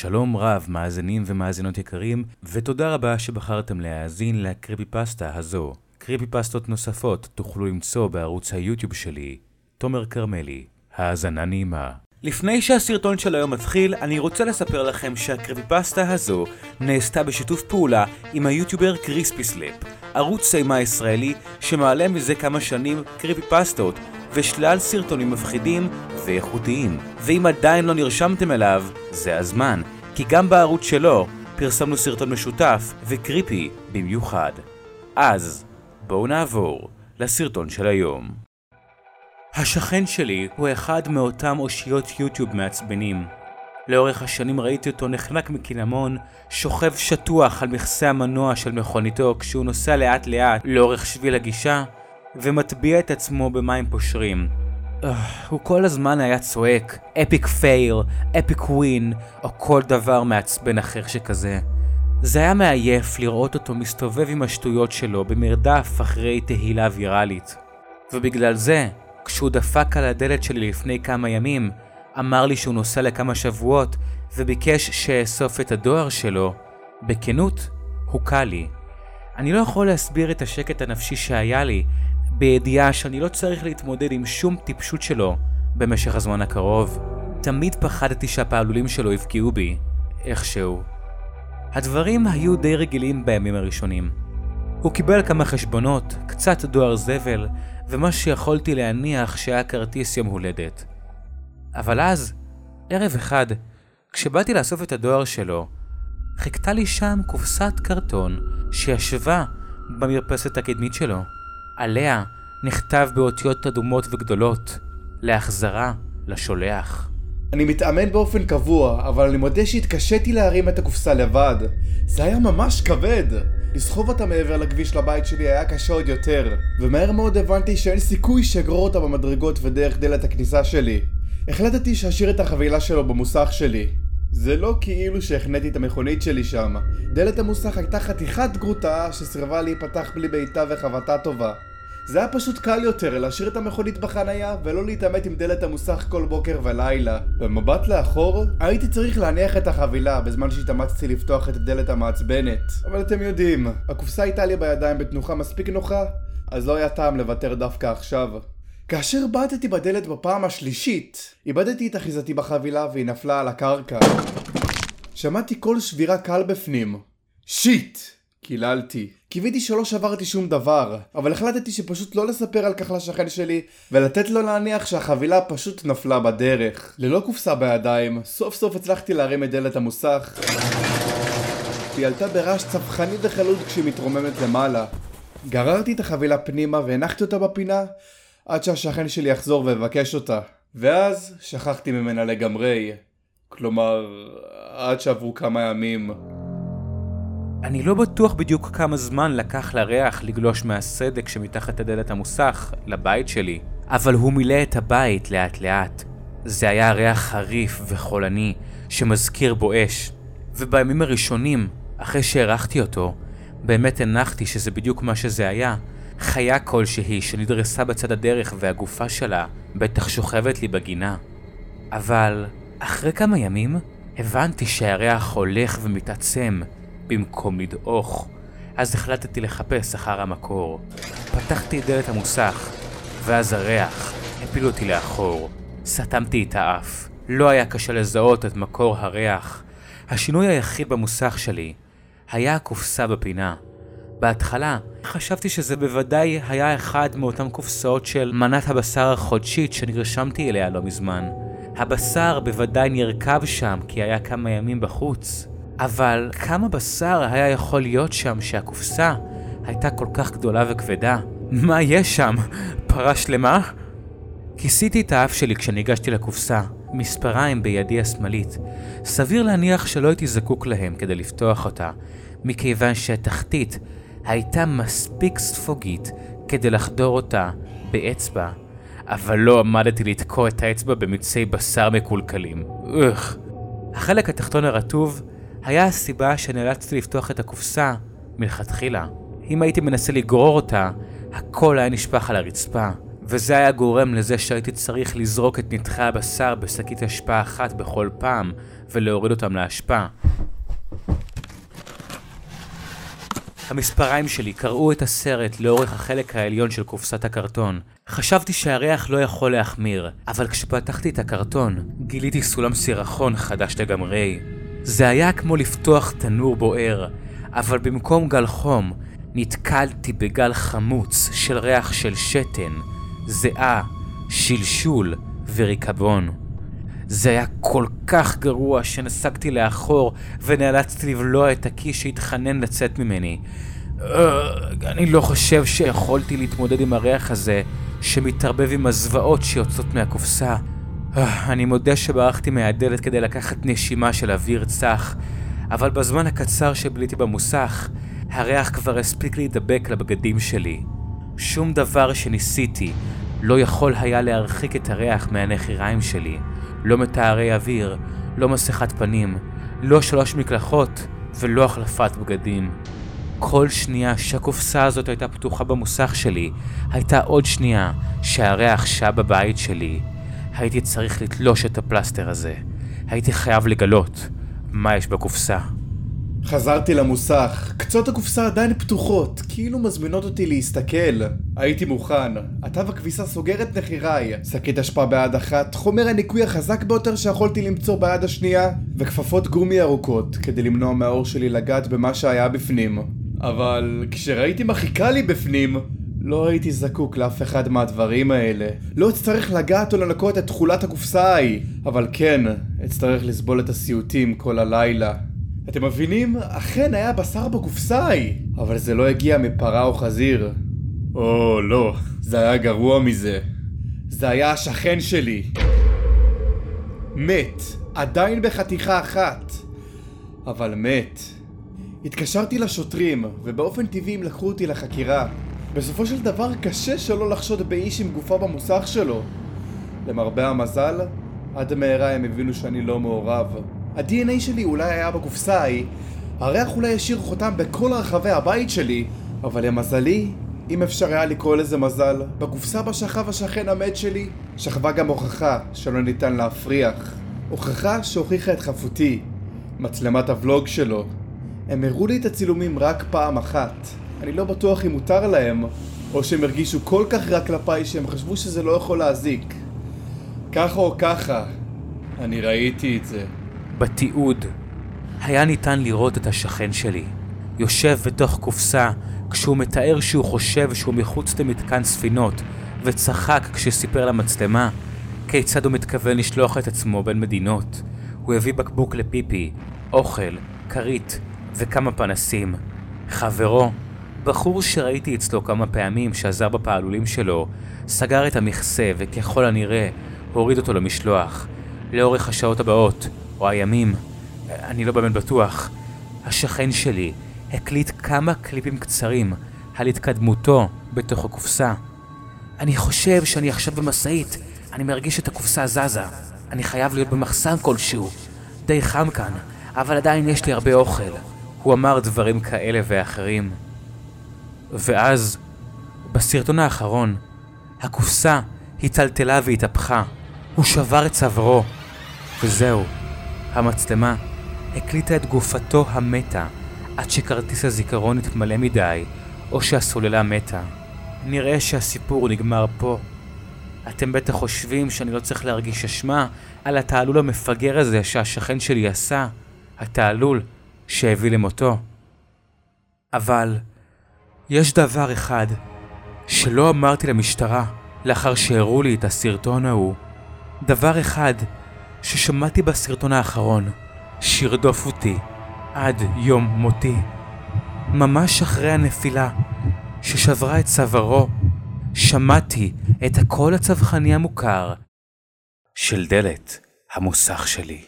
שלום רב, מאזינים ומאזינות יקרים, ותודה רבה שבחרתם להאזין ל creepypasta הזו. creepypasta ות נוספות תוכלו למצוא בערוץ היוטיוב שלי, תומר כרמלי. האזנה נעימה. לפני שהסרטון של היום מתחיל, אני רוצה לספר לכם שה creepypasta הזו נעשתה בשיתוף פעולה עם היוטיובר קריספי סלאפ, ערוץ אימה ישראלי שמעלה מזה כמה שנים creepypasta ות ושלל סרטונים מפחידים ואיכותיים. ואם עדיין לא נרשמתם אליו, זה הזמן, כי גם בערוץ שלו פרסמנו סרטון משותף וקריפי במיוחד. אז, בואו נעבור לסרטון של היום. השכן שלי הוא אחד מאותם אושיות יוטיוב מעצבנים. לאורך השנים ראיתי אותו נחנק מקינמון, שוכב שטוח על מכסה המנוע של מכוניתו כשהוא נוסע לאט לאט לאורך שביל הגישה, ומטביע את עצמו במים פושרים. Uh, הוא כל הזמן היה צועק, אפיק פייל, אפיק ווין, או כל דבר מעצבן אחר שכזה. זה היה מעייף לראות אותו מסתובב עם השטויות שלו במרדף אחרי תהילה ויראלית. ובגלל זה, כשהוא דפק על הדלת שלי לפני כמה ימים, אמר לי שהוא נוסע לכמה שבועות, וביקש שאאסוף את הדואר שלו, בכנות, הוקע לי. אני לא יכול להסביר את השקט הנפשי שהיה לי, בידיעה שאני לא צריך להתמודד עם שום טיפשות שלו במשך הזמן הקרוב. תמיד פחדתי שהפעלולים שלו יפגעו בי, איכשהו. הדברים היו די רגילים בימים הראשונים. הוא קיבל כמה חשבונות, קצת דואר זבל, ומה שיכולתי להניח שהיה כרטיס יום הולדת. אבל אז, ערב אחד, כשבאתי לאסוף את הדואר שלו, חיכתה לי שם קופסת קרטון שישבה במרפסת הקדמית שלו. עליה נכתב באותיות אדומות וגדולות, להחזרה לשולח. אני מתאמן באופן קבוע, אבל אני מודה שהתקשיתי להרים את הקופסה לבד. זה היה ממש כבד. לסחוב אותה מעבר לכביש לבית שלי היה קשה עוד יותר, ומהר מאוד הבנתי שאין סיכוי שאגרור אותה במדרגות ודרך דלת הכניסה שלי. החלטתי שאשאיר את החבילה שלו במוסך שלי. זה לא כאילו שהחניתי את המכונית שלי שם. דלת המוסך הייתה חתיכת גרוטה שסירבה להיפתח בלי בעיטה וחבטה טובה. זה היה פשוט קל יותר להשאיר את המכונית בחנייה ולא להתעמת עם דלת המוסך כל בוקר ולילה. במבט לאחור, הייתי צריך להניח את החבילה בזמן שהתאמצתי לפתוח את הדלת המעצבנת. אבל אתם יודעים, הקופסה הייתה לי בידיים בתנוחה מספיק נוחה, אז לא היה טעם לוותר דווקא עכשיו. כאשר בעטתי בדלת בפעם השלישית, איבדתי את אחיזתי בחבילה והיא נפלה על הקרקע. שמעתי קול שבירה קל בפנים. שיט! קיללתי. קיוויתי שלא שברתי שום דבר, אבל החלטתי שפשוט לא לספר על כך לשכן שלי, ולתת לו להניח שהחבילה פשוט נפלה בדרך. ללא קופסה בידיים, סוף סוף הצלחתי להרים את דלת המוסך. היא עלתה ברעש צווחני וחלוד כשהיא מתרוממת למעלה. גררתי את החבילה פנימה והנחתי אותה בפינה, עד שהשכן שלי יחזור ויבקש אותה. ואז שכחתי ממנה לגמרי. כלומר, עד שעברו כמה ימים. אני לא בטוח בדיוק כמה זמן לקח לריח לגלוש מהסדק שמתחת לדלת המוסך לבית שלי, אבל הוא מילא את הבית לאט לאט. זה היה ריח חריף וחולני שמזכיר בו אש, ובימים הראשונים, אחרי שהערכתי אותו, באמת הנחתי שזה בדיוק מה שזה היה, חיה כלשהי שנדרסה בצד הדרך והגופה שלה בטח שוכבת לי בגינה. אבל אחרי כמה ימים הבנתי שהריח הולך ומתעצם במקום לדעוך, אז החלטתי לחפש אחר המקור. פתחתי את דלת המוסך, ואז הריח הפיל אותי לאחור. סתמתי את האף. לא היה קשה לזהות את מקור הריח. השינוי היחיד במוסך שלי היה הקופסה בפינה. בהתחלה חשבתי שזה בוודאי היה אחד מאותן קופסאות של מנת הבשר החודשית שנרשמתי אליה לא מזמן. הבשר בוודאי נרקב שם כי היה כמה ימים בחוץ. אבל כמה בשר היה יכול להיות שם שהקופסה הייתה כל כך גדולה וכבדה? מה יש שם? פרה שלמה? כיסיתי את האף שלי כשניגשתי לקופסה, מספריים בידי השמאלית. סביר להניח שלא הייתי זקוק להם כדי לפתוח אותה, מכיוון שהתחתית הייתה מספיק ספוגית כדי לחדור אותה באצבע, אבל לא עמדתי לתקוע את האצבע במיצי בשר מקולקלים. אוח. החלק התחתון הרטוב היה הסיבה שנאלצתי לפתוח את הקופסה מלכתחילה. אם הייתי מנסה לגרור אותה, הכל היה נשפך על הרצפה, וזה היה גורם לזה שהייתי צריך לזרוק את נתחי הבשר בשקית אשפה אחת בכל פעם, ולהוריד אותם לאשפה. המספריים שלי קראו את הסרט לאורך החלק העליון של קופסת הקרטון. חשבתי שהריח לא יכול להחמיר, אבל כשפתחתי את הקרטון, גיליתי סולם סירחון חדש לגמרי. זה היה כמו לפתוח תנור בוער, אבל במקום גל חום, נתקלתי בגל חמוץ של ריח של שתן, זיעה, שלשול וריקבון. זה היה כל כך גרוע שנסגתי לאחור ונאלצתי לבלוע את הכיס שהתחנן לצאת ממני. אני לא חושב שיכולתי להתמודד עם הריח הזה שמתערבב עם הזוועות שיוצאות מהקופסה. אני מודה שברחתי מהדלת כדי לקחת נשימה של אוויר צח, אבל בזמן הקצר שביליתי במוסך, הריח כבר הספיק להידבק לבגדים שלי. שום דבר שניסיתי לא יכול היה להרחיק את הריח מהנחיריים שלי. לא מטהרי אוויר, לא מסכת פנים, לא שלוש מקלחות ולא החלפת בגדים. כל שנייה שהקופסה הזאת הייתה פתוחה במוסך שלי, הייתה עוד שנייה שהריח שעה בבית שלי. הייתי צריך לתלוש את הפלסטר הזה. הייתי חייב לגלות מה יש בקופסה. חזרתי למוסך, קצות הקופסה עדיין פתוחות, כאילו מזמינות אותי להסתכל. הייתי מוכן. התו הכביסה סוגר את נחיריי, שקית אשפה ביד אחת, חומר הניקוי החזק ביותר שיכולתי למצוא ביד השנייה, וכפפות גומי ארוכות, כדי למנוע מהאור שלי לגעת במה שהיה בפנים. אבל כשראיתי מה חיכה לי בפנים, לא הייתי זקוק לאף אחד מהדברים האלה. לא אצטרך לגעת או לנקות את תכולת הקופסה ההיא, אבל כן, אצטרך לסבול את הסיוטים כל הלילה. אתם מבינים? אכן היה בשר בקופסה ההיא, אבל זה לא הגיע מפרה או חזיר. או לא, זה היה גרוע מזה. זה היה השכן שלי. מת, עדיין בחתיכה אחת. אבל מת. התקשרתי לשוטרים, ובאופן טבעי הם לקחו אותי לחקירה. בסופו של דבר קשה שלא לחשוד באיש עם גופה במוסך שלו. למרבה המזל, עד מהרה הם הבינו שאני לא מעורב. ה-DNA שלי אולי היה בקופסה ההיא, הריח אולי השאיר חותם בכל רחבי הבית שלי, אבל למזלי, אם אפשר היה לקרוא לזה מזל, בקופסה בה שכב השכן המת שלי, שכבה גם הוכחה שלא ניתן להפריח. הוכחה שהוכיחה את חפותי, מצלמת הוולוג שלו. הם הראו לי את הצילומים רק פעם אחת. אני לא בטוח אם מותר להם, או שהם הרגישו כל כך רע כלפיי שהם חשבו שזה לא יכול להזיק. ככה או ככה, אני ראיתי את זה. בתיעוד היה ניתן לראות את השכן שלי, יושב בתוך קופסה כשהוא מתאר שהוא חושב שהוא מחוץ למתקן ספינות, וצחק כשסיפר למצלמה כיצד הוא מתכוון לשלוח את עצמו בין מדינות. הוא הביא בקבוק לפיפי, אוכל, כרית וכמה פנסים. חברו, בחור שראיתי אצלו כמה פעמים שעזר בפעלולים שלו, סגר את המכסה וככל הנראה הוריד אותו למשלוח. לאורך השעות הבאות, או הימים, אני לא באמת בטוח, השכן שלי הקליט כמה קליפים קצרים על התקדמותו בתוך הקופסה. אני חושב שאני עכשיו במשאית, אני מרגיש את הקופסה זזה. אני חייב להיות במחסן כלשהו. די חם כאן, אבל עדיין יש לי הרבה אוכל. הוא אמר דברים כאלה ואחרים. ואז, בסרטון האחרון, הקופסה היטלטלה והתהפכה. הוא שבר את צווארו. וזהו, המצלמה הקליטה את גופתו המתה עד שכרטיס הזיכרון התמלא מדי, או שהסוללה מתה. נראה שהסיפור נגמר פה. אתם בטח חושבים שאני לא צריך להרגיש אשמה על התעלול המפגר הזה שהשכן שלי עשה, התעלול שהביא למותו. אבל יש דבר אחד שלא אמרתי למשטרה לאחר שהראו לי את הסרטון ההוא. דבר אחד ששמעתי בסרטון האחרון, שירדוף אותי עד יום מותי. ממש אחרי הנפילה, ששברה את צווארו, שמעתי את הקול הצווחני המוכר של דלת המוסך שלי.